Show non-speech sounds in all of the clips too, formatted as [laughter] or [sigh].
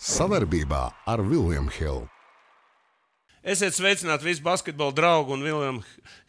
Savarbībā ar Vilniņu Hildu. Esiet sveicināti visi basketbola draugi un Vilniņa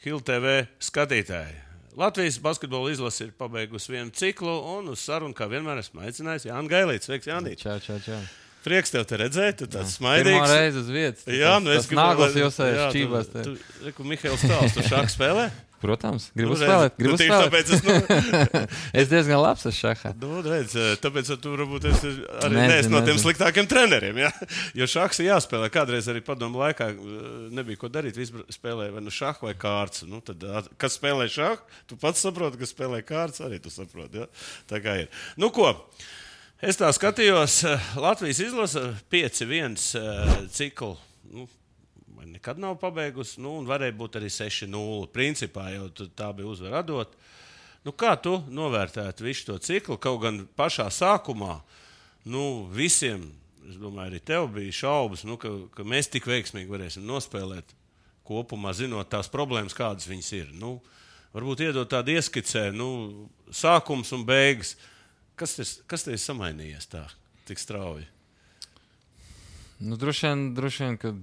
Hilda TV skatītāji. Latvijas basketbola izlase ir pabeigusi vienu ciklu, un uz sarunu, kā vienmēr, esmu aicinājis Jānis Gailīts. Sveiks, Jānis! Čau, čau, čau. Prieks tev te redzēt, tu tāds Pirmā smaidīgs. reize uz vietas. Jā, nu es Nākos jau sēž Jā, tu- čībās. Mihails Tāls, tu šāk spēlē? Protams, gribu Nu, spēlēt. Gribu nu, spēlēt. tāpēc es, nu, [laughs] Es diezgan labs esmu šahā. nu, redz, tāpēc tu varbūt esi arī Nezinu, neesi no tiem nezinu. sliktākiem treneriem, ja? [laughs] Jo šāks ir jāspēlē. Kādreiz arī padomu laikā uh, nebija ko darīt. Visi spēlēja vai nu šāhu vai kārts. Nu, tad, kas spēlē šāhu, tu pats saproti, kas spēlē kārts, arī tu saproti. Ja? Tā kā ir. Nu, ko? Es tā skatījos, eh, Latvijas izlase 5-1 eh, ciklu. Nu, vai nekad nav pabeigusi, nu, un varēja būt arī 6-0. Principā jau tā bija uzvara atdot. Nu, kā tu novērtētu visu to ciklu? Kaut gan pašā sākumā nu, visiem, es domāju, arī tev bija šaubas, nu, ka, ka mēs tik veiksmīgi varēsim nospēlēt kopumā, zinot tās problēmas, kādas viņas ir. Nu, varbūt iedot tādu ieskicē, nu, sākums un beigas. Kas tas kas te ir samainījies tā, tik strauji? Nu, droši vien, droši vien, ka.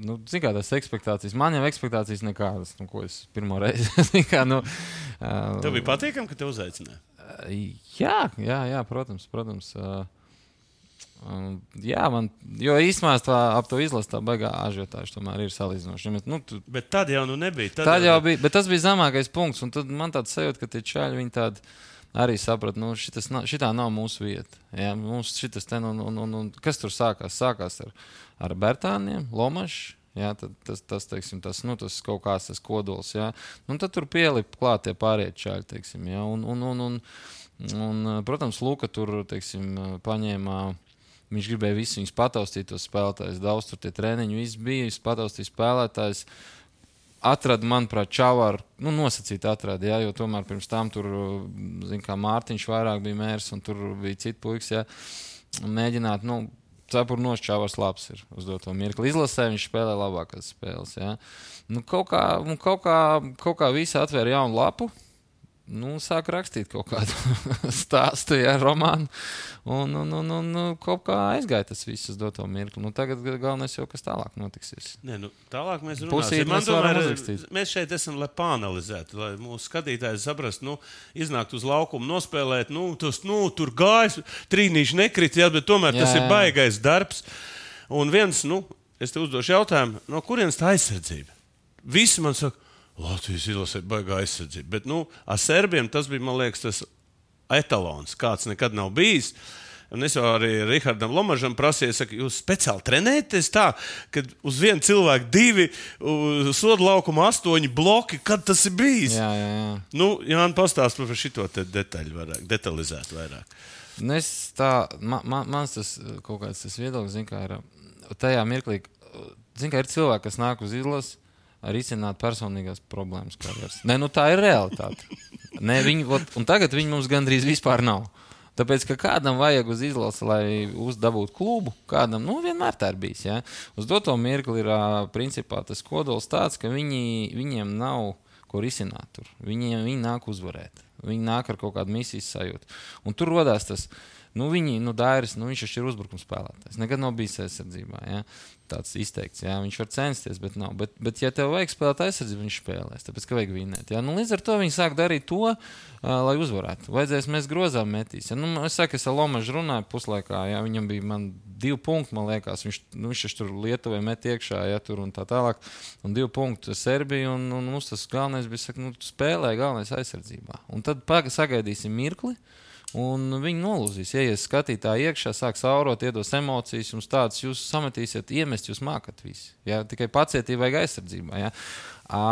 Nu, Ziniet, kā tās expectācijas. Man jau expectācijas nekādas, nu, ko es pirmo reizi. [laughs] zini kā, nu, uh, Tev bija patīkami, ka te uzaicināja. Jā, jā, jā, protams. protams uh, um, jā, man, jo īstenībā tā ap to izlasu tā baigā ažiotāža tomēr ir salīdzinoši. Ja, nu, tu, Bet tad jau nu nebija. Tad, Tad jau bija, bet tas bija zemākais punkts. un Tad man tāds sajūta, ka tie čaļi viņi tādi arī saprata, ka šitas nav, šitā nav mūsu vieta. Jā, mums šitas ten, un, un, un, un kas tur sākās? Sākās ar, ar Bertāniem, Lomašu. Jā, tad, tas, tas, teiksim, tas, nu, tas kaut kāds tas kodols. Jā. Un tad tur pielika klāt tie pārējie čaļi. Teiksim, jā, un, un, un, un, un, protams, Luka tur teiksim, paņēma. Viņš gribēja visus viņus pataustīt, tos spēlētājus. Daudz tur tie treniņi, viss bija. Viņš pataustīja spēlētājus atrada, manuprāt, čavāru, nu, nosacīt atrada, jā, jo tomēr pirms tam tur, zin, kā Mārtiņš vairāk bija mērs un tur bija citi puikas, jā, mēģināt, nu, cepur nos čavārs labs ir uz doto mirkli. Izlasē viņš spēlē labākās spēles, jā. Nu, kaut kā, nu, kaut kā, kaut kā visi atvēra jaunu lapu, nu, sāk rakstīt kaut kādu [laughs] stāstu, ja romānu. Un, un, un, un, kaut kā aizgāja tas viss uz doto mirkli. Nu, tagad galvenais jau kas tālāk notiksies. Nē, nu, tālāk mēs runāsim. Tomēr, uzrakstīt. mēs šeit esam, lai pāanalizētu, lai mūsu skatītāji saprastu, nu, iznākt uz laukumu, nospēlēt. Nu, tas, nu, tur gājas, trīnīši nekrita, jā, bet tomēr jā, tas ir baigais darbs. Un viens, nu, es te uzdošu jautājumu, no kurienes tā aizsardzība? Visi man saka, Latvijas izlasē baigā aizsardzība. Bet, nu, ar serbiem tas bija, man liekas, tas etalons, kāds nekad nav bijis. Un es jau arī Rihardam Lomažam prasīju, saka, jūs speciāli trenējaties tā, ka uz vienu cilvēku divi, uz sodu laukuma astoņi bloki. Kad tas ir bijis? Jā, jā, jā. Nu, Jānis, pastāst par šo detaļu vairāk, detalizēt vairāk. Nu, es tā, man, man, mans tas kaut kāds tas viedoklis, zin, kā ir tajā mirklī, zin, kā ir cilvēki, kas nāk uz izlasi. Arī izcināt personīgās problēmas. Karjeras. Nē, nu tā ir realitāte. Nē, viņi, ot, un tagad viņi mums gandrīz vispār nav. Tāpēc, ka kādam vajag uz izlasi, lai uzdabūtu klubu, kādam nu, vienmēr tā ir bijis. Ja? Uz doto mirkli ir principā tas kodols tāds, ka viņi, viņiem nav ko risināt. Tur. Viņiem viņi nāk uzvarēt. Viņi nāk ar kaut kādu misijas sajūtu. Un tur radās tas. Nu, viņi, nu, Dairis, nu, viņš ir uzbrukuma spēlētājs. Nekad nav bijis aizsardzībā. Ja? Tāds izteikts, jā, viņš var censties, bet nav. Bet, bet ja tev vajag spēlēt aizsardzību, viņš spēlēs. Tāpēc, ka vajag vinēt. Ja? Nu, līdz ar to viņi sāk darīt to, uh, lai uzvarētu. Vajadzēs mēs grozām metīs. Ja? Nu, es saku, es ar Lomažu runāju puslaikā, ja? viņam bija man divi punkti, man liekas. Viņš, nu, viņš tur Lietuvai met iekšā, ja tur un tā tālāk. Un divi punkti Serbija, un, un mums tas galvenais bija, saka, nu, spēlē galvenais aizsardzībā. Un tad paga- sagaidīsim mirkli. Un viņi nolūzīs, jūs skatītāji iekšā, sāks aurot, iedos emocijas, jums tādas jūs sametīsiet, iemest, jūs mākat visi. Ja? Tikai pacietība vajag aizsardzībā. Ja? A,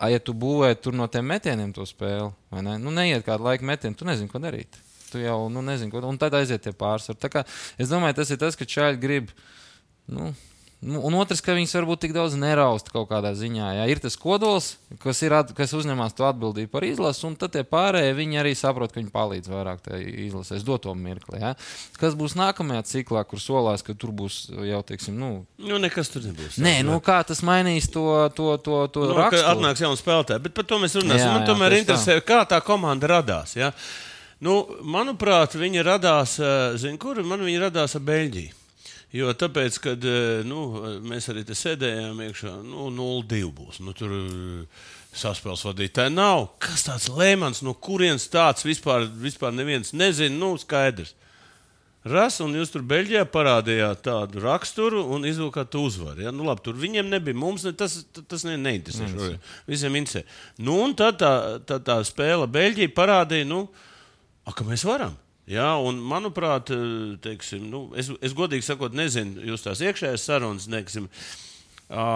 a, ja tu būvē tur no tiem metieniem to spēli, vai ne? Nu, neiet kādu laiku metienu, tu nezini, ko darīt. Tu jau nu, nezini, ko. Un tad aiziet tie kā Es domāju, tas ir tas, ka čaļi grib. Nu, Nu, un otrs, ka viņas varbūt tik daudz neraust kaut kādā ziņā. Jā. Ir tas kodols, kas, ir, kas uzņemas to atbildību par izlasi, un tad tie pārējie viņi arī saprot, ka viņi palīdz vairāk tajā izlasē, doto mirkli. Jā. Kas būs nākamajā ciklā, kur solās, ka tur būs jau, teiksim, nu, Nu, nekas tur nebūs. nē, nu kā tas mainīs to, to, to, to Nu, ka raksturu? atnāks jauns spēlētājs, bet par to mēs runāsim. Jā, Man jā, tomēr tieši interesē, kā tā komanda radās. Ja? Nu, manuprāt, viņa radās, eh, zin, kur man viņa radās ar Beļģiju. Jo tāpēc, kad eh, nu, mēs arī te sēdējām iekšā, nu, 0-2 būs. Nu, tur eh, saspēles vadītāji nav. Kas tāds lēmans, no kurienes tāds vispār, vispār neviens nezina, nu, skaidrs. Ras, un jūs tur Beļģijā parādījāt tādu raksturu un izvilkāt uzvaru. Ja? Nu, labi, tur viņiem nebija. Mums ne, tas, tas ne, neinteresē. šoreiz. Visiem interesē. Nu, un tad tā, tā, tā spēle Beļģija parādīja, nu, a, ka mēs varam. Ja? Un, manuprāt, teiksim, nu, es, es godīgi sakot, nezinu, jūs tās iekšējās sarunas, teiksim, ā,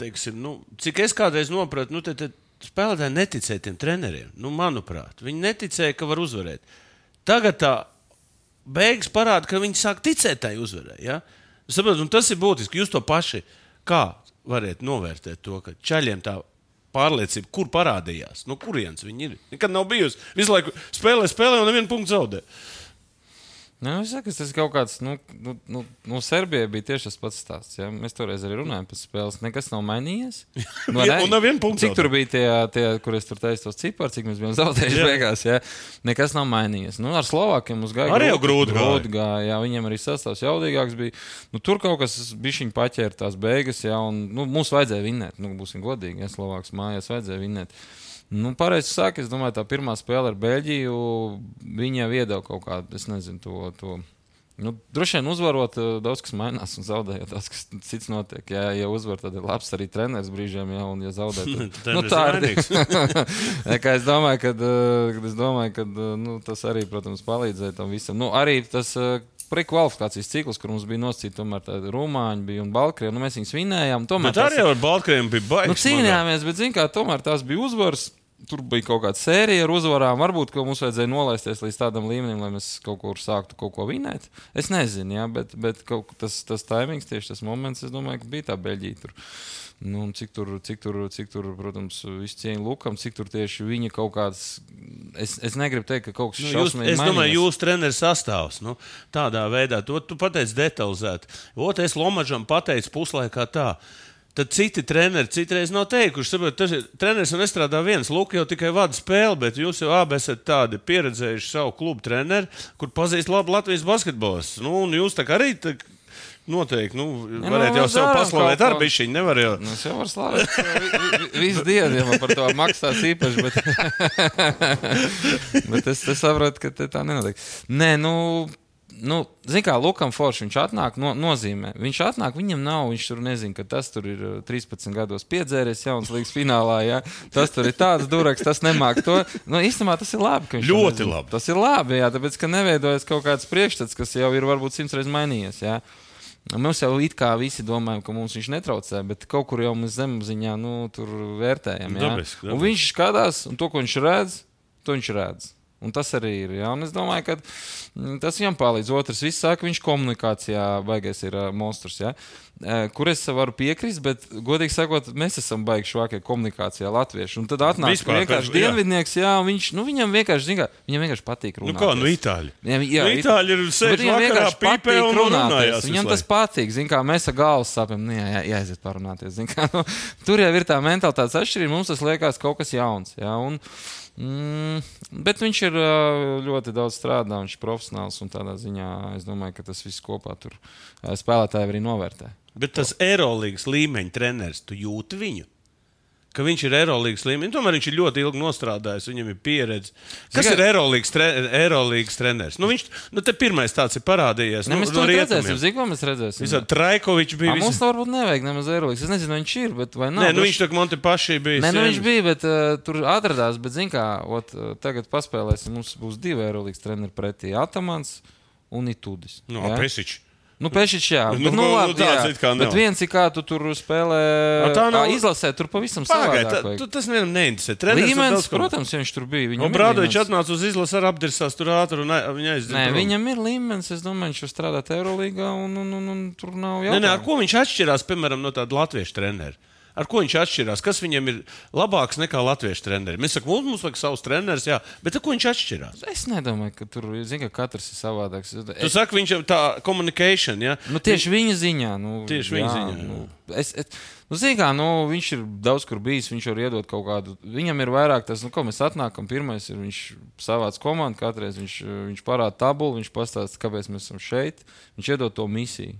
teiksim, nu, cik es kādreiz nopratu, nu, te spēlētāji neticēja tiem treneriem. Nu, manuprāt, viņi neticēja, ka var uzvarēt. Tagad tā beigas parāda, ka viņi sāk ticēt tai uzvarai. Ja? Saprot, un tas ir būtiski. Jūs to paši kā varat novērtēt to, ka ceļiem tā pārliecība, kur parādījās, no kurienes viņi ir. Nekad nav bijusi. Visu laiku spēlē, spēlē un nevienu punktu zaudē. Nu, es saku, tas ir kaut kāds, nu, nu, nu, nu Serbijai bija tieši tas pats stāsts. Ja? Mēs toreiz arī runājām par spēles. Nekas nav mainījies. [laughs] Nu, Ja, ne? un nevienu punktu Cik tur bija tie, tie kur es tur teicu, tos ciparus, cik mēs bijām [laughs] zaudējuši beigās. Ja? Nekas nav mainījies. Nu, ar Slovākiem mums gāja Arī grūti grūti gāja. Jā, viņiem arī sastāvs jaudīgāks bija. Nu, tur kaut kas bija viņa paķēra tās beigas, ja, un nu, mums vajadzēja vinēt. Nu, būsim godīgi, ja Slovāks mājās vajadzēja vinēt. Nu, pareizi sāk, es domāju, tā pirmā spēle ar Beļģiju, viņa iedeva kaut kādu, es nezinu, to. to Nu, droši vien uzvarot, eh, daudz kas mainās, un zaudējot, daudz kas cits notiek. Jā, ja uzvar, tad ir labs arī treneris brīžiem, jā, un ja zaudē, tad [laughs] nu, tā ir [laughs] es domāju, ka es domāju, ka nu, tas arī, protams, palīdzēja tam visam. Nu, arī tas eh, prekvalifikācijas cikls, kur mums bija tāda rumāņa, bija un balkrievi, nu, mēs viņus vinējām. Tomēr Bet arī tas- ar Baltkrieviju bija baigi. Nu, cīnījāmies, bet, zināmā mērā, tomēr tās bija uzvaras. Tur bija kaut kāda sērija ar uzvarām. Varbūt mums vajadzēja nolaisties līdz tādam līmenim, lai mēs kaut kur sāktu kaut ko vinēt. Es nezinu, jā, bet, bet kaut, tas, tas taimings, tieši tas moments, es domāju, ka bija tā Beļģija. Tur. Nu, cik tur, cik tur, cik tur, protams, cieņa Lukam, cik tur tieši viņa kaut kāds. Es, es negribu teikt, ka kaut kas Nu, jūs, šausmīgi es domāju, mainījies. jūsu treneris sastāvs nu, tādā veidā, to tu pateici detalizēti. Otrs, es Lomačam pateicu puslaikā tā. Tad citi treneri citreiz nav teikuši, saprot, tas ir treneris un nestrādā viens. Lūk, jau tikai vada spēli, bet jūs jau abi esat tādi pieredzējuši savu klubu treneri, kur pazīst labi Latvijas basketbols. Nu, un jūs tā kā arī tā, noteikti nu, nu, varētu jau mēs sev paslavēt ar bišķiņu. Nevar jau. Nu, jau varu slavēt vi- vi- vi- visu dienu, ja man par to maksās īpaši. Bet, [laughs] bet es, es saprotu, ka tā nenotiek. Nē, nu. Nu, Ziniet, kā Lukam Foršs viņš atnāk, no, nozīmē. Viņš atnāk, viņam nav, viņš tur nezina, ka tas tur ir uh, 13 gados piedzēries jaunas līgas finālā. Ja? Tas tur ir tāds duraks, tas nemāk to. Nu, īstenībā tas ir labi. Ļoti nezina. labi. Tas ir labi, jā, tāpēc, ka neveidojas kaut kāds priekšstats, kas jau ir varbūt simts reizes mainījies. Jā. Mums jau it kā visi domājam, ka mums viņš netraucē, bet kaut kur jau mēs zemapziņā nu, tur vērtējam. jā. Dabiski, Un dabiski. viņš skatās, un to, ko viņš redz, to viņš redz. Un tas arī ir. Jā. Un es domāju, ka mm, tas viņam palīdz. Otrs, viss saka, ka viņš komunikācijā baigais ir uh, monstrs. Jā. Eh, Kur es varu piekrist, bet, godīgi sakot, mēs esam baigi švākie komunikācijā, latvieši. Un tad atnāk Vispār, vienkārši jā. dienvidnieks, jā, un viņš, nu, viņam vienkārši, zin viņam vienkārši patīk runāt. Nu, kā, nu, itāļi. Jā, jā, Nu, itāļi ir Bet sēž viņam vienkārši patīk un runāties. Viņam tas patīk. Zin, kā, mēs ar galvu sapņojam, nu, jā, jā, jāaiziet parunāties. Zin, kā, [laughs] nu, tur jau ir tā mentalitātes atšķirība. Mums tas liekas kaut kas jauns. Jā, un, mm, bet viņš ir ļoti daudz strādājis, viņš ir profesionāls un tādā ziņā es domāju, ka tas viss kopā tur spēlētāji arī novērtē. Bet tas Eirolandes līmeņa treneris, tu jūti viņu? Ka viņš ir Eirolandes līmenis. Tomēr viņš ir ļoti ilgi nostrādājis, viņam ir pieredze. Kas Tikai- ir Eirolandes tre, treneris? Nu, viņš nu, te pirmais tāds ir parādījies. Ne, nu, mēs to no redzēsim. Zinu, ko mēs redzēsim. Visādi Traikovičs bija. A, mums tā varbūt nevajag nemaz aerolīgs. Es nezinu, viņš ir, bet vai nav. Nē, nu, viņš tā kā man te paši bija. Nē, nu, viņš bija, bet uh, tur atradās. Bet, zin, kā, ot, uh, tagad paspēlēsim. Mums būs divi aerolīgas treneri pretī - Atamans un Itudis. Nu, jā? Pesičs. Nu, Pešičs, jā. Nu, Bet, nu, nu, labi, tāds jā. kā Bet viens ir kā tu tur spēlē. A, tā nav- Izlasē, tur pavisam savādāk. tā- tas nevienam neinteresē. Treneris Līmenis, protams, viņš tur bija. Viņam Un Brādovičs atnāca uz izlases ar apdirsās tur ātri un viņa aiziet. Nē, viņam ir līmenis. Es domāju, viņš var strādāt Eirolandā, un, un, un, un tur nav Nē, nē, ar ko viņš atšķirās, piemēram, no tāda latviešu trenera? Ar ko viņš atšķirās? Kas viņam ir labāks nekā latviešu treneris? Mēs sakām, mums, mums vajag savus trenerus, jā, bet ar ko viņš atšķirās? Es nedomāju, ka tur zin, ka katrs ir savādāks. Tu saki, viņš ir tā komunikācija, ja? Nu, tieši viņa ziņā. Nu, Tieši viņa ziņā, jā. Nu, es, es, nu, zin, kā, nu, viņš ir daudz kur bijis. Viņš var iedot kaut kādu. Viņam ir vairāk tas, nu, ko mēs atnākam. Pirmais ir viņš savāc komandu. Katreiz viņš, viņš parāda tabulu, viņš pastāsta, kāpēc mēs esam šeit. Viņš iedod to misiju.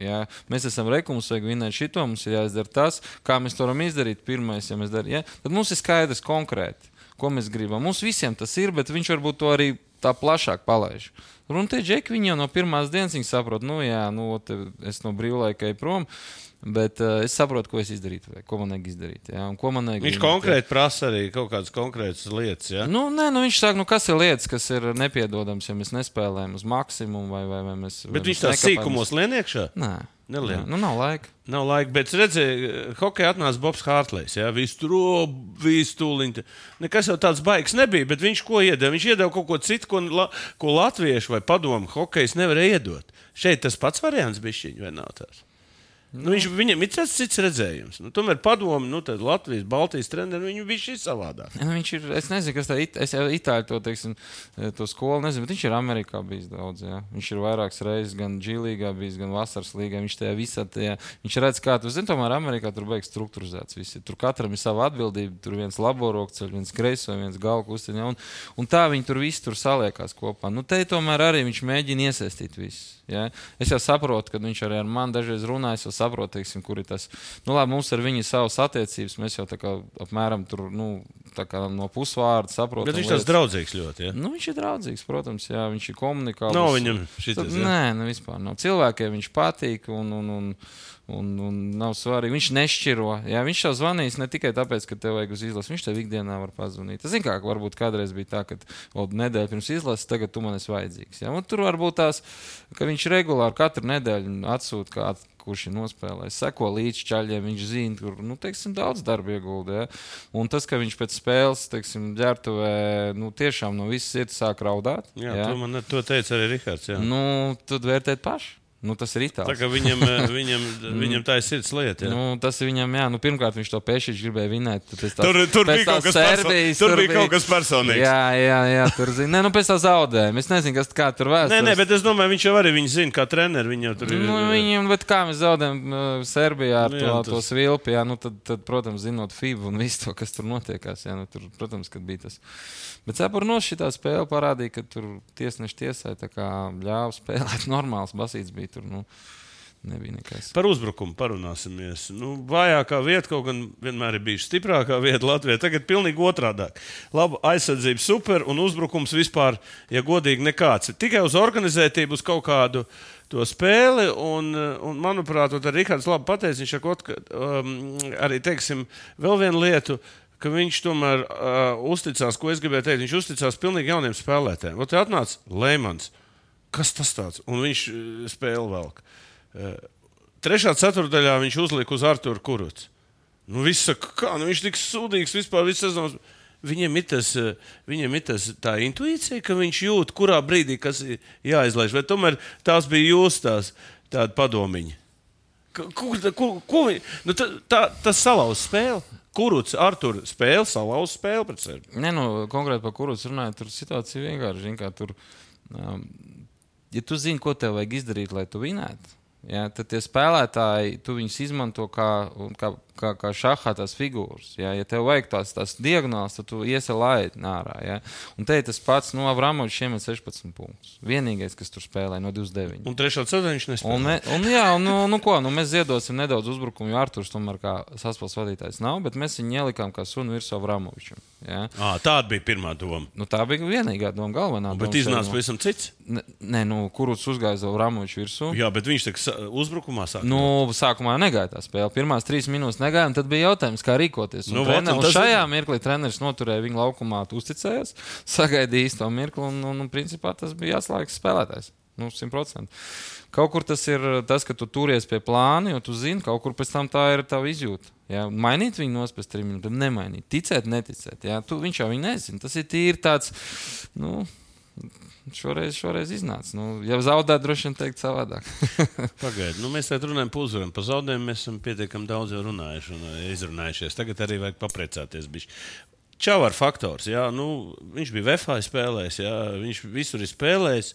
Ja? Mēs esam reku, mums vajag vinēt šito, mums ir jāizdara tas, kā mēs to varam izdarīt. Pirmais, ja mēs darām, ja? tad mums ir skaidrs konkrēti, ko mēs gribam. Mums visiem tas ir, bet viņš varbūt to arī tā plašāk palaiž. Un tie džeki, viņi jau no pirmās dienas saprot, nu, jā, nu, es no brīvlaika eju prom. Bet uh, es saprotu, ko es izdarītu, vai ko man vajag izdarīt. Ja? man vajag Viņš konkrēti prasa arī kaut kādas konkrētas lietas. Ja? Nu, nē, nu viņš saka, nu, kas ir lietas, kas ir nepiedodams, ja mēs nespēlējam uz maksimumu vai, vai, vai mēs. vai Bet viņš mēs tās nekāpjamies. sīkumos lien iekšā. Nē, Nelien. Nē, nu, nav laika. Nav laika, bet redzēju, hokeja atnāca Bobs Hārtlējs. Jā, visu tur, visu tūlīt. Nekas jau tāds baigs nebija, bet viņš ko iedeva? Viņš iedeva kaut ko citu, ko, la, ko latviešu vai padomu hokejs nevarēja iedot. Šeit tas pats variants bija šķiņš, vai nav tāds? Nu, viņš, viņam ir tas cits redzējums. Nu, tomēr padomu, nu, tad Latvijas, Baltijas treneris, viņu bija šis savādāk. Nu, viņš ir, es nezinu, kas tā ir. Es jau itāļu to, teiksim, to skolu nezinu, bet viņš ir Amerikā bijis daudz. Jā. Viņš ir vairākas reizes gan Džīlīgā, bijis gan Vasaras līgā. Viņš tajā visā tajā, viņš redz, kā tu zini, tomēr Amerikā tur beigas struktūrizēts. Visi. Tur katram ir sava atbildība. Tur viens laboroks, viens kreiso, viens galva kustiņa. Un, un tā viņi tur visi tur saliekās kopā. Nu, te tomēr arī viņš mēģina iesaistīt visus. Ja? Es jau saprotu, ka viņš arī ar mani dažreiz runā. Es jau saprotu, teiksim, kur ir tas. Nu, labi, mums ar viņu ir savas attiecības. Mēs jau tā kā apmēram tur, nu, tā no pusvārda saprotam. Bet viņš tas draudzīgs ļoti. Ja? Nu, viņš ir draudzīgs, protams, jā, viņš ir komunikāls. Nav viņam šitas, Tad, jā? Nē, nu, vispār nav. Cilvēkiem viņš patīk un, un, un, un, un nav svarīgi. Viņš nešķiro. Jā, viņš tev zvanīs ne tikai tāpēc, ka tev vajag uz izlasi. Viņš tev ikdienā var pazvanīt. Tas, zin, kā, varbūt kādreiz bija tā, ka nedēļa pirms izlases, tagad tu man esi vajadzīgs. Jā, un tur varbūt tās, ka viņš regulāri katru nedēļu atsūta kādu. Kurš ir nospēlējis, seko līdzi čaļiem, viņš zina, kur nu, teiksim, daudz darba ieguldīja. Ja? Un tas, ka viņš pēc spēles, teiksim, ģērbtuvē, nu, tiešām no visas sirds sāk raudāt. Jā, jā. To man to teica arī Rihards. Jā. Nu, tad vērtēt paši. Nu, tas ir Tā itālis. kā viņam, eh, viņam, [laughs] viņam tā ir sirds lieta. Jā. Nu, tas viņam, jā, nu, pirmkārt, viņš to pēkšņi gribēja vinēt. tās- Tur, tur bija kaut. Serbijas, Tur bija kaut kas personīgs. Jā, jā, jā tur zina. Nē, nu, pēc tā zaudējuma. Es nezinu, kas kā tur vēstures. Nē, nē, bet es domāju, viņš jau arī viņu zina, kā treneris. Viņa jau tur ir. Nu, viņam, bet kā mēs zaudējam uh, Serbijā ar Nu, to, jā, to svilpi, jā, nu, tad, tad, protams, zinot FIBU un visu to, kas tur notiekās, jā, nu, tur, protams, kad bija tas. Bet Cepurnos šī spēle parādīja, ka tur tiesneši tiesai tā ļāva spēlēt [laughs] normāls basīts bija tur. Nu, Nebija nekas. Par uzbrukumu parunāsimies. Nu, vājākā vieta kaut gan vienmēr ir bijusi stiprākā vieta Latvijā. Tagad pilnīgi otrādi. Laba aizsardzība, super un uzbrukums vispār, ja godīgi, nekāds. Tikai uz organizētību, uz kaut kādu to spēli. Un, un manuprāt, arī Rihards labi pateica, viņš saka, ka um, arī teiksim, vēl vienu lietu. Viņš tomēr uh, uzticās, ko es gribēju teikt. Viņš uzticās pilnīgi jauniem spēlētājiem. Te atnāca Lēmans. Kas tas tāds? Un viņš uh, spēle velk. Uh, trešā ceturdaļā viņš uzlika uz Arthuru Kurucu. Nu, viss saka, kā nu, viņš tik sūdīgs vispār visu sezonu. Viņam ir, tas, uh, viņam ir tas, tā intuīcija, ka viņš jūt, kurā brīdī kas ir jāizlaiž. Vai tomēr tās bija jūsu tās tāda padomiņa? K- Kur, kur, viņi? Nu, tā, tā, tas salauz spēli. Kuruts, Artur, spēle, salauz spēli pret sevi. Nē, nu, konkrēti par kurus runājot, tur situācija vienkārši kā tur. Um, ja tu zini, ko tev vajag izdarīt, lai tu vinētu, ja, tad tie spēlētāji, tu viņus izmanto kā, kā, kā, kā šahā tās figūras. Ja, ja tev vajag tās, tās diagonāls, tad tu iesi laidi ārā. Ja. Un te ir tas pats, nu, Avramovičs šiemet 16 punktus. Vienīgais, kas tur spēlē no 29. Un trešā ceturtajā viņš nespēja. Un, me, un, jā, un, nu, nu, ko, nu, mēs ziedosim nedaudz uzbrukumu, jo Arthurs tomēr kā saspēles vadītājs nav, bet mēs viņu ielikām kā sunu virsū Avramovičam. Ja? À, tāda bija pirmā doma. Nu, tā bija vienīgā doma, galvenā. Bet doma iznāca sezonā. pavisam cits. Ne- Nē, nu, kurus uzgāja uz Ramoviču virsū. Jā, bet viņš tā uzbrukumā sāka. Nu, sākumā negāja tā spēle. Pirmās trīs minūtes negāja, un tad bija jautājums, kā rīkoties. Un Nu, trener, un šajā ir- mirklī treneris noturēja viņu laukumā, uzticējās, [laughs] sagaidīja īsto mirkli, un, un, un principā tas bija jāslēdz spēlētājs. Nu, 100%. Kaut kur tas ir tas, ka tu turies pie plāna, jo tu zini, kaut kur pēc tam tā ir tava izjūta. Ja? Mainīt viņu nos pēc trim minūtēm, nemainīt. Ticēt, neticēt. Ja? Tu, viņš jau viņu nezina. Tas ir tīri tāds. Nu, Šoreiz, šoreiz iznāca. Nu, ja zaudēt, droši vien teikt savādāk. [laughs] Pagaidiet, nu, mēs tagad runājam par uzvaru. Par zaudējumu mēs esam pietiekami daudz jau runājuši un eh, izrunājušies. Tagad arī vajag papriecāties. Bišķi. Čavāra faktors. Jā, nu, viņš bija VFA spēlējis, jā, viņš visur ir spēlējis.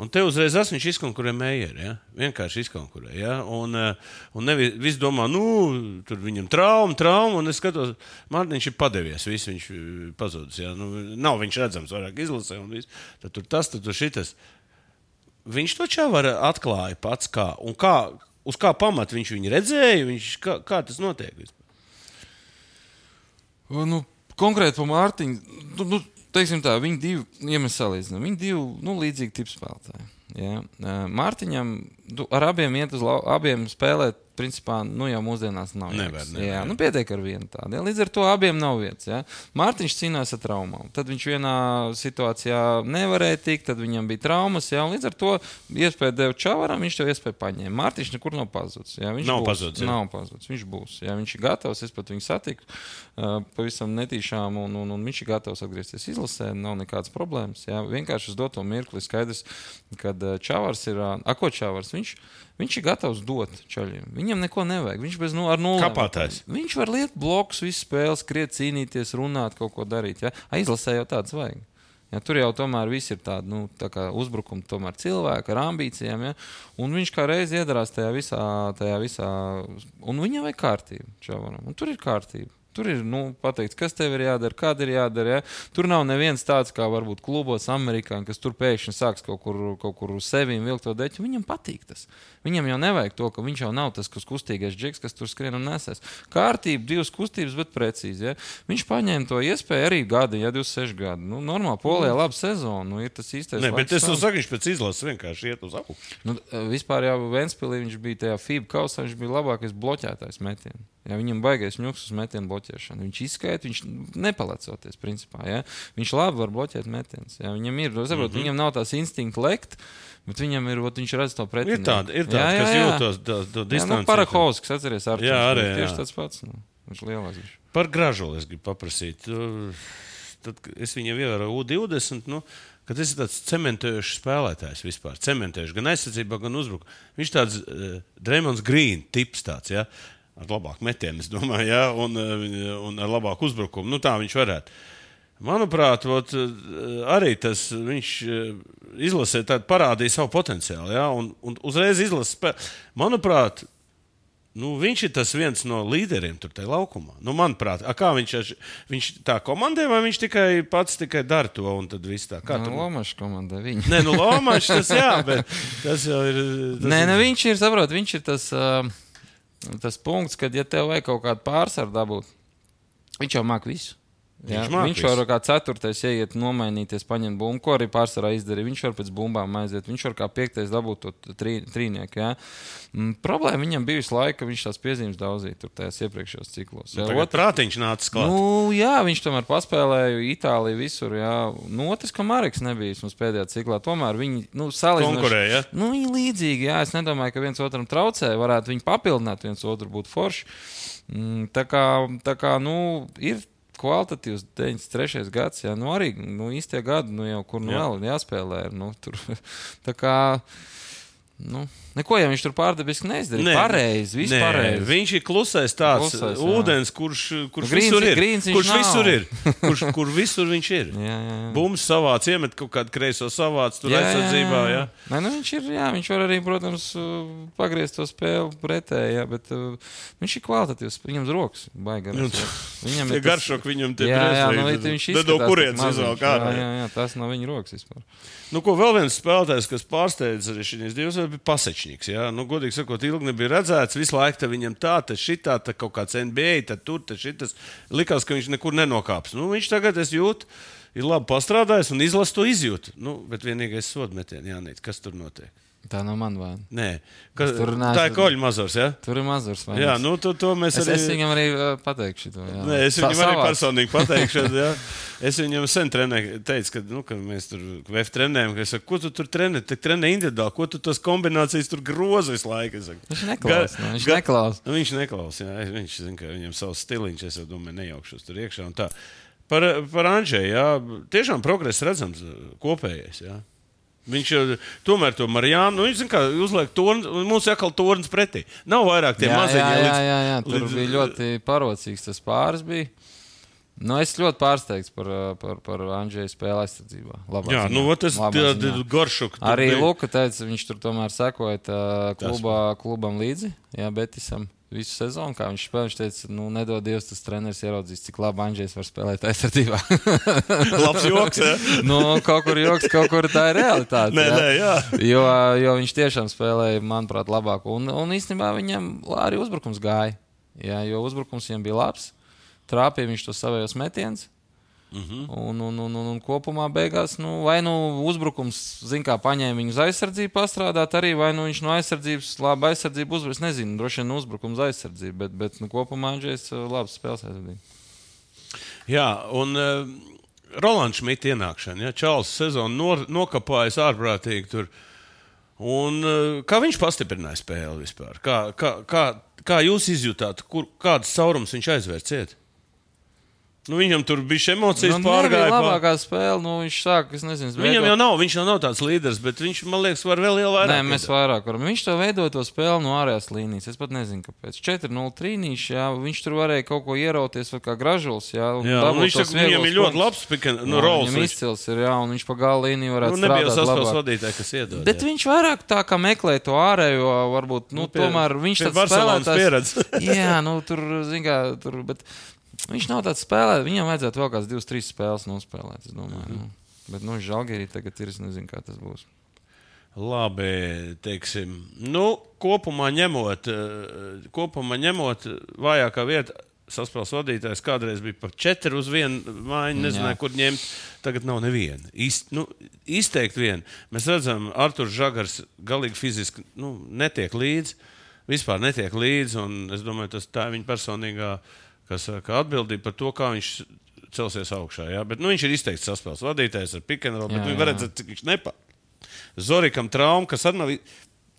Un te uzreiz tas viņš izkonkurē Meijeru. Ja? Vienkārši izkonkurē. Ja? Un, eh, un nevis visi domā, nu, tur viņam trauma, trauma. Un es skatos, Mārtiņš ir padevies. Viss viņš eh, pazudis. Ja? Nu, nav viņš redzams vairāk izlasē. Tad tur tas, tad tur šitas. Viņš to čau var atklāja pats, kā, un kā, Uz kā pamata viņš viņu redzēja? Viņš, kā, kā tas notiek? vispār? Nu, konkrēti par Mārtiņu. Nu, nu, teiksim tā, viņi divi, ja mēs salīdzinām, viņi divi nu, līdzīgi tipi spēlētāji. Ja? Mārtiņam ar abiem iet uz lau, abiem spēlēt principā, nu, jau mūsdienās nav. Nevar, nevar, jā, nu, pietiek ar vienu tādu. Ja? Līdz ar to abiem nav vietas. Ja? Mārtiņš cīnās ar traumām. Tad viņš vienā situācijā nevarēja tikt, tad viņam bija traumas. Ja? Līdz ar to iespēju deva Čavaram, viņš to iespēju paņēma. Mārtiņš nekur nav pazudis. Ja? Viņš Nav būs, pazudis, jā. Nav pazudis. Viņš būs. Ja? Viņš ir gatavs. Es pat viņu satiku uh, pavisam netīšām, un, un, un viņš ir gatavs atgriezties izlasē. Nav nekādas problēmas. Ja? Vienkārši uz doto mirkli skaidrs, kad Čavars ir. Uh, a, ko Čavars? Viņš, viņš ir gatavs dot čaļiem. Viņam neko nevajag. Viņš bez nu, nulli. Kāpātājs. Viņš var liekt blokus, visu spēli, skriet, cīnīties, runāt, kaut ko darīt. Ja? A, izlasē jau tāds vajag. Ja, tur jau tomēr viss ir tāds nu, tā uzbrukums, tomēr cilvēki ar ambīcijām. Ja? Un viņš kā reiz iedarās tajā visā, tajā visā, un viņam vajag kārtību. Čavaram. Un tur ir kārtība. Tur ir nu, pateikts, kas tev ir jādara, kāda ir jādara. Ja? Tur nav neviens tāds, kā varbūt klubos, amerikāņi, kas tur pēkšņi sāks kaut kur, kaut kur uz sevi vilkt to deķu. Viņam patīk tas. Viņam jau nevajag to, ka viņš jau nav tas kustīgais džeks, kas tur skrien un nesēs. Kārtība, divas kustības, bet precīzi. Ja? Viņš paņēma to iespēju arī gadi, ja 26 gadi. Nu, normāli, polijā laba sezona. Nu, ir tas īstais. Nē, bet es tam. saku, viņš pēc izlases vienkārši iet uz augšu. Nu, vispār jau Vēnspīlī viņš bija tajā FIBA kausā, viņš bija labākais bloķētājs metienā. Ja, viņam baigais ņuks uz metienu bloķēšanu. Viņš izskaita, viņš nepalecoties, principā. Ja. Viņš labi var bloķēt metienus. Ja. Viņam ir, saprot, mm -hmm. viņam nav tās instinkta lekt, bet viņam ir, ot, viņš redz to pretī. Ir tāda, ir tāda kas jūtas to, Jā, nu, distanci. Parahovskis, atceries, ar Jā, arī, jā. Tieši tāds pats. Nu, viņš lielāks. Viņš. Par gražulu es gribu paprasīt. Tad, es viņam ievēroju U20. Nu, ka tas ir tāds cementējošs spēlētājs vispār. Cementējošs gan aizsardzībā, gan uzbrukumā. Viņš ir tāds uh, Dreamlands Green tips, tāds, ja? Ar labāku metienu, es domāju, ja? un, uh, un ar labāku uzbrukumu. Nu, tā viņš varētu. Manuprāt, ot, eh, arī tas viņš eh, izlasē, parādīja savu potenciālu. Ja? Un, un uzreiz izlasē, manuprāt, Nu, viņš ir tas viens no līderiem tur tajā laukumā. Nu, manuprāt, a, kā viņš, viņš tā komandē, vai viņš tikai pats tikai dara to un tad viss tā kā Nu, tur. Lomašs komandai viņa. Nē, nu, Lomačs tas jā, bet [laughs] tas jau ir. Tas Nē, ir... nu, viņš ir, saprot, viņš ir tas, uh, tas punkts, kad, ja tev vajag kaut kādu pārsvaru dabūt, viņš jau māk visu. Jā, Viņš māk viņš var kā ceturtais ieiet, nomainīties, paņemt bumbu, ko arī pārsvarā izdarīja. Viņš var pēc bumbām aiziet, viņš var kā piektais dabūt to trī, trīnieku. Jā. Mm, problēma viņam bija visu laiku, viņš tās piezīmes daudzīja tur tajos iepriekšējos ciklos. Jā, Tagad prātiņš nāca klāt. Nu, Nu, jā, viņš tomēr paspēlēja Itālijā visur. Jā. Nu, otrs, ka Marks nebija mums pēdējā ciklā. Tomēr viņi nu, salīdzinoši- Konkurēja, ja? Nu, viņi līdzīgi, jā. Es nedomāju, ka viens otram traucē. Varētu viņi papildināt, viens otru būt forši. Mm, tā kā, tā kā nu, ir kvalitatīvs 93. gads, jā, nu arī nu, īstie gadi, nu jau kur nu Jā. vēl jāspēlē. Nu, tur, [laughs] tā kā, nu, neko jau viņš tur pārdabiski neizdarīja. Nē, Pareizi, viss nē, pareizi. Viņš ir klusais tāds Klusais, jā. ūdens, kurš, kurš Grīns visur ir- ir. grīns kurš nav. visur ir. Kurš, kur visur viņš ir. [laughs] Jā, jā, jā. Bums savāc, iemet kaut kādu kreiso savāc, tur aizsardzībā. Jā. Nē, nu viņš, ir, jā, viņš var arī, protams, uh, pagriezt to spēli pretēji, jā, bet uh, viņš ir kvalitatīvs. Viņam uz rokas baigā. Nu, Viņam Tie garšok viņam tie jā, jā, nu, tad no kurienes Jā, jā. jā, jā, tas nav viņa rokas vispār. Nu, ko vēl viens spēlētājs, kas pārsteidz arī šīs divas, bija Pasečņiks. Jā, nu, godīgi sakot, ilgi nebija redzēts. Visu laiku viņam tā, te šitā, te kaut kāds NBA, tad tur, te šitas. Likās, ka viņš nekur nenokāps. Nu, viņš tagad, es jūtu, ir labi pastrādājis un izlasa to izjūtu. Nu, bet vienīgais sodmetiens, Jānis, kas tur notiek? Tā nav mana vaina. Nē, kas, tur tā neesmu- ir koļu mazurs. Ja? Tur ir mazurs. vai Jā, nu, to, to mēs es, arī. es viņam arī uh, pateikšu to. Jā. Nē, es Sa- viņam arī savāds. personīgi pateikšu, [laughs] ja? es viņam sen trenēju, teicu, ka, nu, ka mēs tur VF trenējam, ka saku, ko tu tur trenē, tik trenē individuāli, ko tu tos kombinācijas tur grozi visu laiku. Viņš neklaus, Ga- nu, viņš ga- neklaus. Nu, viņš neklausās, jā, viņš zina, ka viņam savs stiliņš, es domāju, nejaukšos tur iekšā. tā. Par, par Andžēju, jā, tiešām progress redzams kopējais. Jā. Viņš tomēr to Marijānu, nu, viņš kā uzliek torni, un mums ir atkal tornis pretī. Nav vairāk tie mazie jā, jā, jā, jā, tur līdz- bija ļoti parocīgs tas pāris. Bija. Nu, es ļoti pārsteigts par, par, par Andrzeju spēli aizsardzībā. Labā Jā, ziņā. nu, tas ziņā. garšu. Arī Luka teica, viņš tur tomēr sekoja klubā, klubam līdzi, jā, Betisam. Visu sezonu, kā viņš spēlēja. Viņš teica, nu, nedod Dievs, tas treneris ieraudzīs, cik labi Anģēns var spēlēt aizsardzībā. [laughs] Labs joks, ja? [laughs] nu, kaut kur joks, kaut kur tā ir realitāte. Nē, jā. nē, jā. Jo, jo viņš tiešām spēlēja, manuprāt, labāk. Un, un īstenībā viņam arī uzbrukums gāja. Jā, jo uzbrukums viņam bija labs. Trāpīja viņš to savējos metienus. Uh -huh. un, un, un, un, un kopumā beigās, nu, vai nu uzbrukums, zina, kā paņēma viņu uz aizsardzību, pastrādāt arī, vai nu viņš no aizsardzības, labi aizsardzību uzvarēs. Nezinu, droši vien uzbrukums aizsardzību, bet, bet nu, kopumā Andrzejs labs spēles aizsardzību. Jā, un uh, Rolands Šmita ienākšana, ja Čāls sezonu nor, nokapājas ārprātīgi tur. Un, uh, kā viņš pastiprināja spēli vispār? Kā, kā, kā, kā jūs izjutāt, kur, kādas caurums viņš aizvērciet? Nu, viņam tur bija emocijas Nu, pārgāja. nebija pār- labākā spēle, nu, viņš sāk, es nezinu, Viņam jau nav, viņš jau nav tāds līderis, bet viņš, man liekas, var vēl jau vairāk. Nē, mēs vairāk varam. Viņš to veidoja to spēli no ārējās līnijas. Es pat nezinu, kāpēc. 4-0 trīnīši, jā, viņš tur varēja kaut ko ierauties, vai kā gražulis. Jā, Jā, viņš saka, viņam ir ļoti labs pikan, nu, rols. Viņš, izcils ir, jā, un viņš pa gala līniju varētu nu, nebija labāk. vadītāji, kas iedod. Bet jā. viņš vairāk tā kā meklē to ārējo, varbūt, nu, Nu, pie- tomēr viņš tāds spēlētājs. [laughs] jā, nu, tur, zin kā, tur, bet viņš nav tāds spēlētājs. Viņam vajadzētu vēl kādas divas, trīs spēles nospēlēt, es domāju. Mhm. Nu. Bet, nu, Žalgirī tagad ir, es nezinu, kā tas būs. Labi, teiksim, nu, kopumā ņemot, eh, kopumā ņemot vājākā vieta. Saspēles vadītājs kādreiz bija pat četri uz vienu mājiņu, nezināja, Jā. kur ņemt. Tagad nav neviena. Ist, nu, izteikti viena. Mēs redzam, Arthurs Žagars galīgi fiziski nu, netiek līdzi. Vispār netiek līdzi. un Es domāju, tas tā ir viņa personīgā kas, saka, atbildība par to, kā viņš celsies augšā. Jā? Bet, nu, viņš ir izteikts saspēles vadītājs ar pikantrolu, bet Jā, viņi jā. var redzēt, cik viņš nepārāk. Zorikam trauma, kas arī nav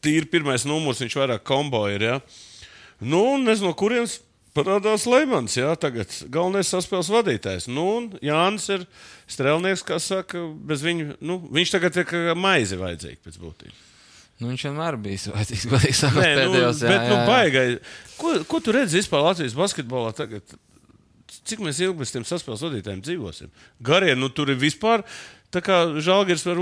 tīri pirmais numurs, viņš vairāk kombo ir. Ja? Nu, nezinu, no kurienes parādās Leimans. Ja? Tagad galvenais saspēles vadītājs. Nu, un Jānis ir strēlnieks, kas saka, bez viņa, nu, viņš tagad ir kā maize vajadzīga pēc būtības. Nu, viņš vienmēr bija sakot, Nē, nu, pēdējos. jā, bet, nu, jā, jā. baigai. Ko, ko tu redzi vispār Latvijas basketbolā tagad? Cik mēs ilgi bez tiem saspēles vadītājiem dzīvosim? Garie, nu tur ir vispār. Tā kā žēlgājs var,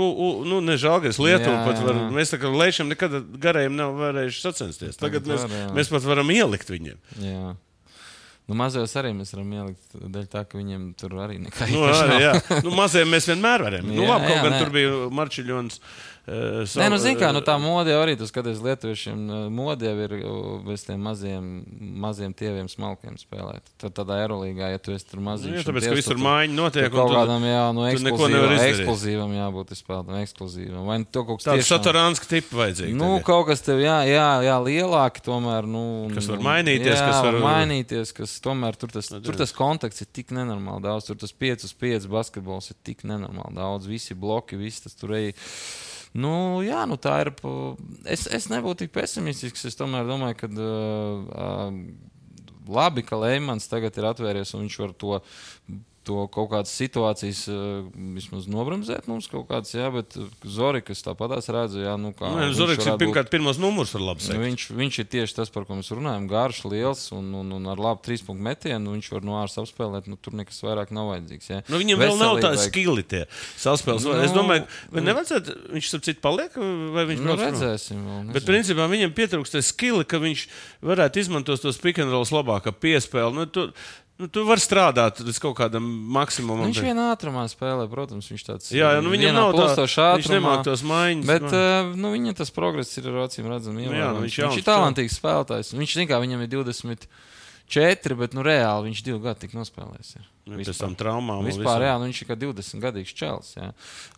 nu, ne žēlgājs, Lietuva Jā, pat var. jā. Mēs tā kā lēšam nekad garējiem nav varējuši sacensties. Tagad Tagad mēs, var, jā. mēs pat varam ielikt viņiem. Jā. Nu, mazajos arī mēs varam ielikt, dēļ tā, ka viņiem tur arī nekā Nu, īpaša arī, nav. jā. nu, maziem mēs vienmēr varam. Nu, [laughs] Jā, labi, kaut jā, gan nē. tur bija Marčiļons. Uh, Nē, nu, zini, kā nu, tā mode arī, tu skaties, lietuviešiem mode jau ir uh, bez tiem maziem, maziem tieviem smalkiem spēlēt. Tad tādā aerolīgā, ja tu esi tur Nu, maziņš. jā, un tāpēc, ka visur mājiņa notiek. Tur kaut kādam, jā, nu, ekskluzīvam, ekskluzīvam jābūt spēlētājam, ekskluzīvam. Vai nu to kaut kas Tāds tiešām- saturāns tips vajadzīgs. Nu, tagad. kaut kas tev, jā, jā, jā lielāki tomēr. Nu, Kas var nu, mainīties, jā, kas var- mainīties, kas tomēr tur tas, tur tas kontakts ir tik nenormāli daudz. Tur tas 5 uz 5 basketbols ir tik nenormāli daudz. Visi bloki, viss tas tur ej. Nu, jā, nu tā ir. Es, es nebūtu tik pesimistisks. Es tomēr domāju, ka uh, uh, labi, ka Leimans tagad ir atvēries un viņš var to. To kaut kādas situācijas uh, vismaz nobremzēt mums kaut kādas, jā, bet uh, Zorikas tāpatās redzu, jā, nu kā. Nē, viņš Zoriks ir varētu būt- pirmkārt pirmos numurs ar labu Nu, seksu. viņš, viņš ir tieši tas, par ko mēs runājam. Garš, liels un, un, un ar labu trīs punktu metienu. Viņš var no āras apspēlēt. Nu, tur nekas vairāk nav vajadzīgs. Ja? Nu, viņam vēl nav tāda vajag. skili tie saspēles. Nu, Nu, es domāju, vai nevajadzētu, viņš starp citu paliek, vai viņš Nu, redzēsim. Vēl, Bet, nezinu. principā, viņam pietrūkst skili, ka viņš varētu izmantot tos pikantrolus labāk, kā piespēli. Nu, tu, nu, tu vari strādāt līdz kaut kādam maksimumam. Viņš vienā ātrumā spēlē, protams, viņš tāds Jā, jā, nu, viņam nav tā, plūstošā viņš nemāk tos maiņas. Bet uh, nu, viņa tas progress ir acīm redzams. Nu jā, nu, viņš viņš, ir talantīgs spēlētājs. Viņš zina, ka viņam ir 24, bet nu, reāli viņš divu gadu tik nospēlējis. ir. Nu, Pēc tam traumām. Vispār, visam. jā, nu, viņš ir kā 20 gadīgs čels. Jā.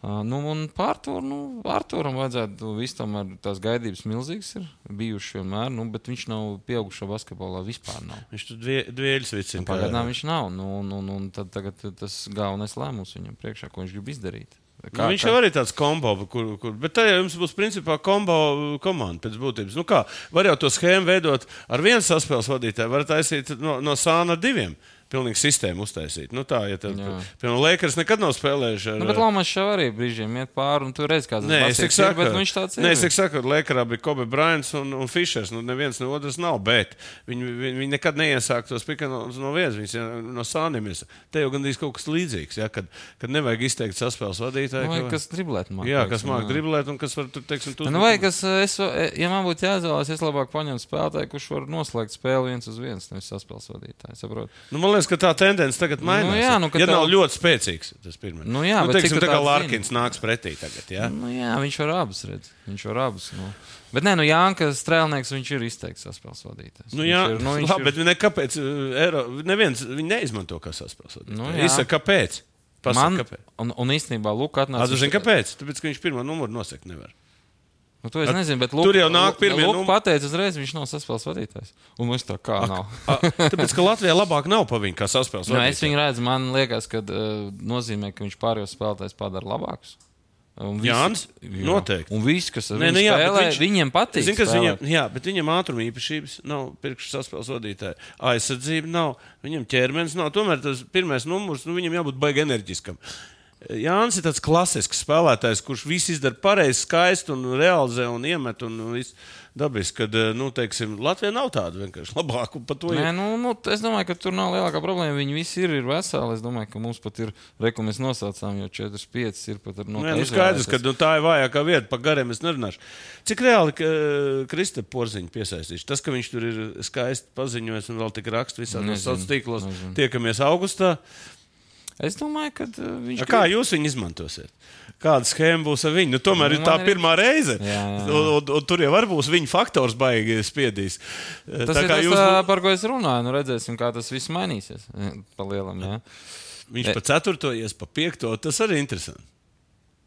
Uh, nu, un pārtur, nu, Arturam vajadzētu visu tomēr tās gaidības milzīgas ir bijušas vienmēr, nu, bet viņš nav pieaugušo basketbolā vispār nav. Viņš tur dvie- dvieļus vicina. kā- Pagaidām viņš nav. Nu, un, un tad tagad tas galvenais lēmums viņam priekšā, ko viņš grib izdarīt. Nu, viņš jau arī tāds kombo, kur, kur, bet tā jau būs principā kombo komanda pēc būtības. Nu kā, var jau to schēmu veidot ar vienu saspēles vadītāju, var taisīt no, no sāna ar diviem. Pilnīgi sistēmu uztaisīt. Nu, tā, ja tev, piemēram, Lakers nekad nav spēlējuši ar Nu, bet Lomas jau arī brīžiem iet pāri, un tu redz, kāds Nē, es tikai saku, bet nu, viņš tāds ir. Nē, es tikai saku, Lakerā bija Kobe Bryants un, un Fischers. Nu, neviens no otras nav, bet viņi, viņi, viņi nekad neiesāk tos pikanos no vienas, viņas ja, no sāniem. Te jau gandrīz kaut kas līdzīgs, ja, kad, kad nevajag izteikt saspēles vadītāju. Nu, ka- kas driblēt māk. Jā, kas jā. driblēt un kas var tur, teiksim, tu Nu, vai kas, es, ja man būtu jāizvēlas, es labāk paņemtu spēlētāju, kurš var noslēgt spēli viens uz viens, nevis saspēles vadītāju. Saprot? Nu, man liekas, ka tā tendence tagad mainās. Nu jā, nu, ja tev- nav ļoti spēcīgs, tas pirmais. Nu jā, nu, teiksim, tā kā tāds Larkins nāks pretī tagad. Ja? Nu, jā, viņš var abus redzēt. Viņš var abus. Nu. Bet nē, nu Jānis Strēlnieks, viņš ir izteikts saspēles vadītājs. Nu, Viņš jā, ir, nu, viņš labi, bet ne, kāpēc? uh, Eiro, neviens viņi neizmanto kā saspēles. Nu, vadītāju. jā. Izsaka, kāpēc? Pasaka, Man, kāpēc? un, un īstenībā, A, atnāca. tu zini, kāpēc? Tāpēc, ka viņš pirmo numuru nosakt nevar. Nu, to es nezinu, bet tur Luka, jau nāk pirmie Luka num- pateica uzreiz, viņš nav saspēles vadītājs. Un mums tā kā nav. [laughs] A, Tāpēc, ka Latvijā labāk nav pa viņu kā saspēles. Nu, es viņu redzu, man liekas, ka uh, nozīmē, ka viņš pārējos spēlētājus padara labākus. Visi- Jānis? Jā. Noteikti. Un viss, kas Nē, viņu nu jā, spēlē, viņš- viņiem patīk. Spēlēt. viņam, jā, bet viņam ātruma īpašības nav pirkšu saspēles vadītāja. Aizsardzība nav, viņam ķermenis nav. Tomēr tas pirmais numurs, nu, viņam jābūt baigi enerģiskam. Jānis ir tāds klasisks spēlētājs, kurš visu izdara pareizi, skaisti un realizē un iemet. Un, viss dabiski, kad, nu, teiksim, Latvijā nav tāda vienkārši labāka par to. Nē, nu, nu, es domāju, ka tur nav lielākā problēma. Viņi visi ir, ir veseli. Es domāju, ka mums pat ir mēs nosaucām, jo 4, 5 ir pat ar no Nē, nu skaidrs, ka nu, tā ir vājākā vieta. Par gariem es nerunāšu. Cik reāli Krista Porziņš piesaistīts? Tas, ka viņš tur ir skaisti paziņojis un vēl tik raksta visā no Nezinu, sociālos tīklos. Tiekamies augustā. Es domāju, ka uh, viņš Ja kā jūs viņu izmantosiet? Kāda schēma būs ar viņu? Nu, tomēr Nu, ir tā ir- pirmā reize. Jā, jā, jā. Un, un, un tur jau var būs viņa faktors, baigi spiedīs. Tas tā ir tas, jūs, par ko es runāju. Nu, redzēsim, kā tas viss mainīsies. Pa lielam, jā. viņš pa ceturto ies, pa piekto, tas arī ir interesanti.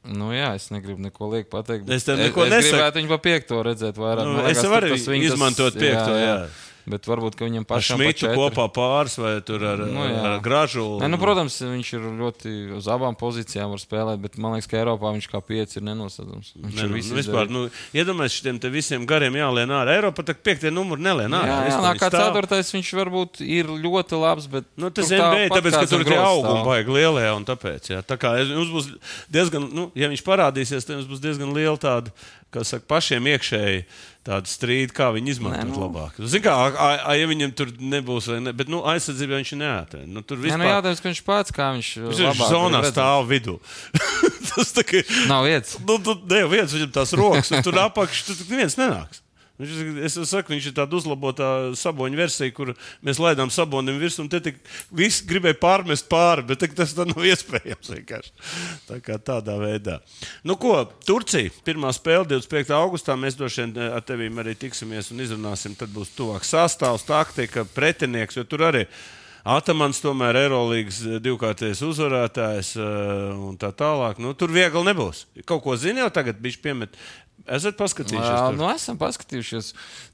Nu, jā, es negribu neko lieku pateikt. bet Es tev neko es, es nesaku. gribētu viņu pa piekto redzēt vairāk. Nu, Man es liekas, varu viņa tas- izmantot piekto, jā. Bet varbūt, viņam pašam pa Šmitu četri. kopā pāris vai ar, Nu, jā. ar gražu. Nē, nu, protams, viņš ir ļoti uz abām pozīcijām var spēlēt, bet man liekas, ka Eiropā viņš kā pieci ir nenosadzams. Viņš Ne, ir nu, nu, vispār, nu, iedomājieties, šiem visiem gariem jālien ārā. Eiropā tā piektie numuri nelien ārā. Jā, jā, viņi kā ceturtais viņš varbūt ir ļoti labs, bet Nu, tas ir NBA, tāpēc, ka tur ir stāv. baigi lielie. un Tāpēc, jā. tā kā jums būs diezgan, nu, ja viņš parādīsies, tad jums būs diezgan liela tāda, kā saka, pašiem iekšēji tāda strīda, kā viņi izmantot Nē, nu. labāk. Zini, kā, a, a, ja viņam tur nebūs, ne, bet nu, aizsardzībā viņš neatrada. Nu, tur Nē, vispār nu, jautājums, ka viņš pats kā viņš. viņš ir labāk zonā stāv vidū. [laughs] tas tā kā. Nav vietas. Nu, tu, ne, viens viņam tās rokas, un tur apakšā tur neviens nenāks. Viņš, es saku, viņš ir tāda uzlabotā saboņa versija, kur mēs laidām sabonim virsmu, un te tik viss gribēja pārmest pāri, bet tas tā nav iespējams vienkārši. Tā kā tādā veidā. Nu, ko, Turcija, pirmā spēle 25. augustā, mēs droši vien eh, ar tevīm arī tiksimies un izrunāsim, tad būs tuvāk sastāvs, taktika, pretinieks, jo tur arī Atamans tomēr ir Eirolandes divkārtais uzvarētājs eh, un tā tālāk. Nu, tur viegli nebūs. Kaut ko zini jau tagad, bija piemet. Esat paskatījušies. Jā, nu, esam paskatījušies.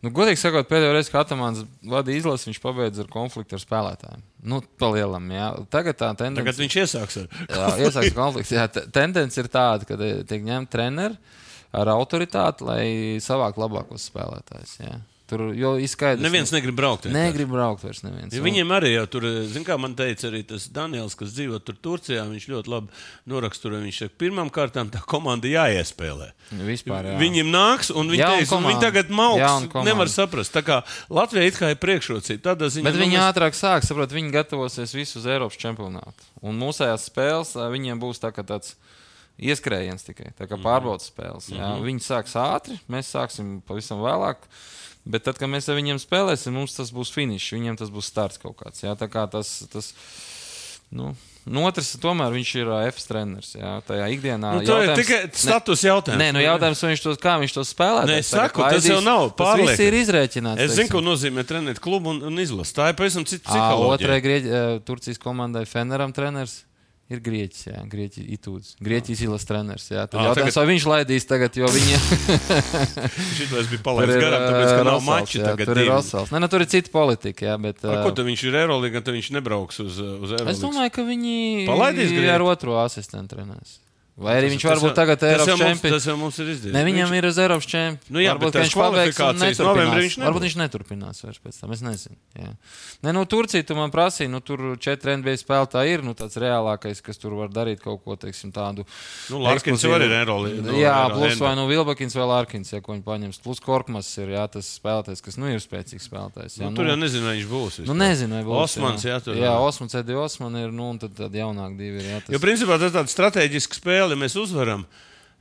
Nu, godīgi sakot, pēdējo reizi, kad Atamāns vadīja izlasi, viņš pabeidza ar konfliktu ar spēlētājiem. Nu, palielam, jā. Tagad tā tendence. Tagad viņš iesāks ar [laughs] Jā, iesāks konflikts. Jā, te- tendence ir tāda, ka tiek ņemti treneri ar autoritāti, lai savāktu labākos spēlētājus. jā. Tur jau ir skaidrs. Neviens negrib braukt. vienkārši. negrib braukt vairs. Neviens. Ja viņiem arī jau tur, zin, kā man teica, arī tas Daniels, kas dzīvo tur Turcijā, viņš ļoti labi noraksturoja. Viņš saka, pirmām kārtām tā komanda jāiespēlē. Vispār, jā. Viņiem nāks, un viņi, Jauna teiks, un viņi tagad mauks. Nevar saprast. Tā kā Latvija it kā ir priekšrocība. Tādā ziņā, Bet nu, viņi mēs- ātrāk sāk, saprot, viņi gatavosies visu uz Eiropas čempionātu. Un mūsējās spēles viņiem būs tā, kā tāds ieskrējiens tikai, tā kā pārbaudas spēles. Jā. Viņi sāks ātri, mēs sāksim pavisam vēlāk. Bet tad, kad mēs ar viņiem spēlēsim, mums tas būs finišs, viņiem tas būs starts kaut kāds. Jā, tā kā tas, tas nu, nu, otrs, tomēr viņš ir F treneris. Jā, tajā ikdienā. Nu, tā ir tikai status jautājums. Nē, nu jautājums, viņš to, kā viņš to spēlē. Nē, es saku, tas jau nav Tas viss pārliekami. ir izrēķināts. Es zinu, ko nozīmē trenēt klubu un, un izlasīt. Tā ir pavisam cita psiholoģija. Otrai Grieķi, ā, Turcijas komandai Feneram treneris. Ir grieķis, jā, grieķis itūds. Grieķijas ilas treneris. Jā, tad Ā, jautājums, tagad- vai viņš laidīs tagad, jo viņi [laughs] Šitais bija palaidis garām, tāpēc, ka nav maču tagad. Tur ir divi. Rosals. Nē, nu, tur ir cita politika, jā, bet. Ā, ko tad viņš ir Eirolandā, tad viņš nebrauks uz, uz Eirolandu? Es domāju, ka viņi Palaidīs ir grieķi? ar otro asistentu trenēs. Vai arī viņš Tas varbūt jau- tagad tas jau Eiropas čempions. Tas jau mums ir izdevies. Ne, viņam ir uz Eiropas čempions. Nu jā, varbūt viņš pabeigs un neturpinās. viņš nebūs. Varbūt viņš neturpinās vairs pēc tam. Es nezinu. Jā. Ne, nu, Turcija tu man prasīja, nu, tur četri NBA spēlētāji ir nu, tāds reālākais, kas tur var darīt kaut ko teiksim, tādu. Nu, Larkins jau ir Eiroli- no jā, Eiro- plus vai nu Vilbakins vai Larkins, ja ko viņi paņems. Plus Korkmas ir jā, tas spēlētājs, kas nu ir spēcīgs spēlētājs. Jā, Nu, tur jau nezinu, vai viņš būs. Nu, nezinu, vai būs. Osmans, jā, tur- jā, Osmans, Edi Osman ir, nu, un tad, tad jaunāk divi ir. Tas... Jo principā tas ir tāds strateģisks spēle, ja mēs uzvaram.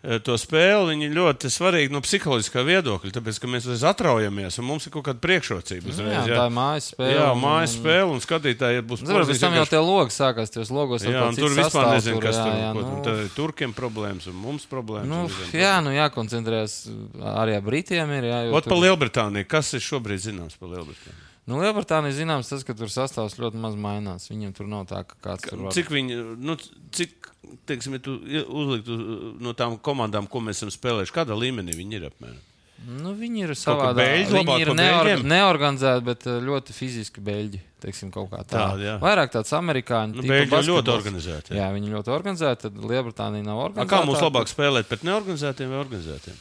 eh, To spēli viņa ļoti svarīga no psiholoģiskā viedokļa, tāpēc ka mēs uzreiz atraujamies un mums ir kaut kāda priekšrocība. Nu, Uzreiz, jā, tā ir mājas spēle. jā, un- mājas spēle un skatītāji būs Zinu, pēc tam jau tie logi sākās, tajos logos Jā, un tur vispār nezinu, kas jā, tur jā, ir. nu, Tad ir turkiem problēmas un mums problēmas. Nu, un visiem jā, nu jākoncentrējas arī ar Britiem. Ir, jā, Ot, tur- par Lielbritāniju. Kas ir šobrīd zināms par Lielbritāniju? Nu, Lielbritānija zināms tas, ka tur sastāvs ļoti maz mainās. Viņiem tur nav tā, ka kāds tur var. Cik viņi, nu, cik, teiksim, ja tu uzliktu no tām komandām, ko mēs esam spēlējuši, kādā līmenī viņi ir apmēram? Nu, viņi ir savādi. Viņi ir beļģiem? neorganizēti, bet eh, ļoti fiziski beļģi. Teiksim, tā. Tādi, jā. Vairāk tāds amerikāņu. Nu, Beļģi jau ļoti organizēti. Jā, jā viņi ļoti organizēti. Tad Lielbritānija nav organizēta. kā mums labāk spēlēt pret neorganizētiem vai organizētiem?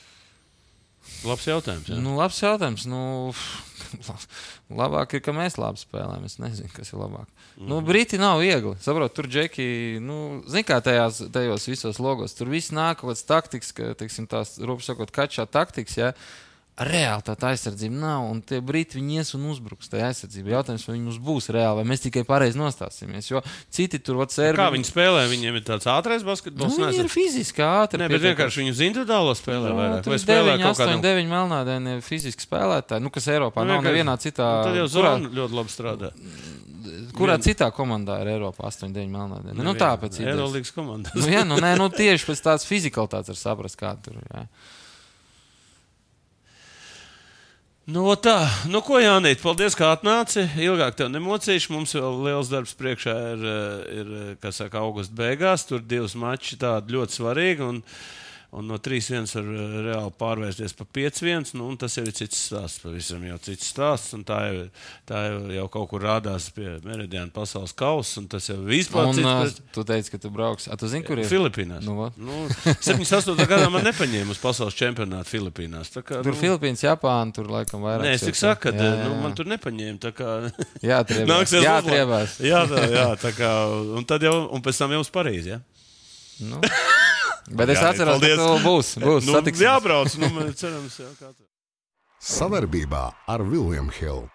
Labs jautājums. Jā. Nu, labs jautājums. Nu, [laughs] labāk ir, ka mēs labi spēlējam. Es nezinu, kas ir labāk. Mm. Nu, Briti nav viegli. Saprot, tur džeki, nu, zin kā tajās, tajos visos logos. Tur viss nāk kaut kāds taktiks, ka, teiksim, tās, rūpīgi sakot, kačā taktiks. Ja? Reāli tā aizsardzība nav, un tie brīdi viņi ies un uzbruks tajā aizsardzībā. Jautājums, vai viņi mums būs reāli, vai mēs tikai pareizi nostāsimies. Jo citi tur var sēžot. Kā viņi spēlē? Viņiem ir tāds ātrais Nu, basketbols. viņi ir fiziski ātri. Nē, bet vienkārši viņu uz individuālo spēlē. Nu, vairāk. tur Vai ir spēlē 9, kaut 8, kādā 9 melnādaini fiziski spēlētāji, nu, kas Eiropā Nu, nav vienkārši- nevienā citā. Tad jau kurā, zona ļoti labi strādā. kurā vien- citā komandā ir Eiropā 8, 9 melnādaini? Nu, tāpēc ir. Eirolandes komanda. Nu, jā, nu, nē, nu, [laughs] tieši pēc tādas fizikalitātes var saprast, kā tur ir. jā. Nu, tā, nu, ko Jānis, paldies, ka atnāci. Ilgāk tev nemocīšu. Mums vēl liels darbs priekšā ir, ir kā saka, augusta beigās. Tur divas mači tādi ļoti svarīgi. Un, no 3-1 var eh, reāli pārvērsties par 5-1. Nu, tas jau ir cits stāsts. Pavisam jau cits stāsts. Tā jau, tā jau, jau kaut kur rādās pie Meridiāna pasaules kausa. Un tas jau vispār uh, cits. tu teici, ka tu brauks. A, tu zini, kur ir? Filipīnās. Nu, vot. nu, 78. gadā man nepaņēma uz pasaules čempionātu Filipīnās. Kā, Tur nu, Filipīnas, Japāna, tur laikam vairāk. Nē, es tikai saku, ka nu, man tur nepaņēma. Kā... Jā, triebās. [laughs] Jā, triebās. Jā, tā, jā, tā kā. Un tad jau, un pēc tam jau uz Parīzi. Ja? Nu. [laughs] Bet es Jā, atceros, ka tu būs. būs Nu, satiksimies. jābrauc, nu, cerams, jā, kā tur. Savarbībā ar Vilniņu Hildu.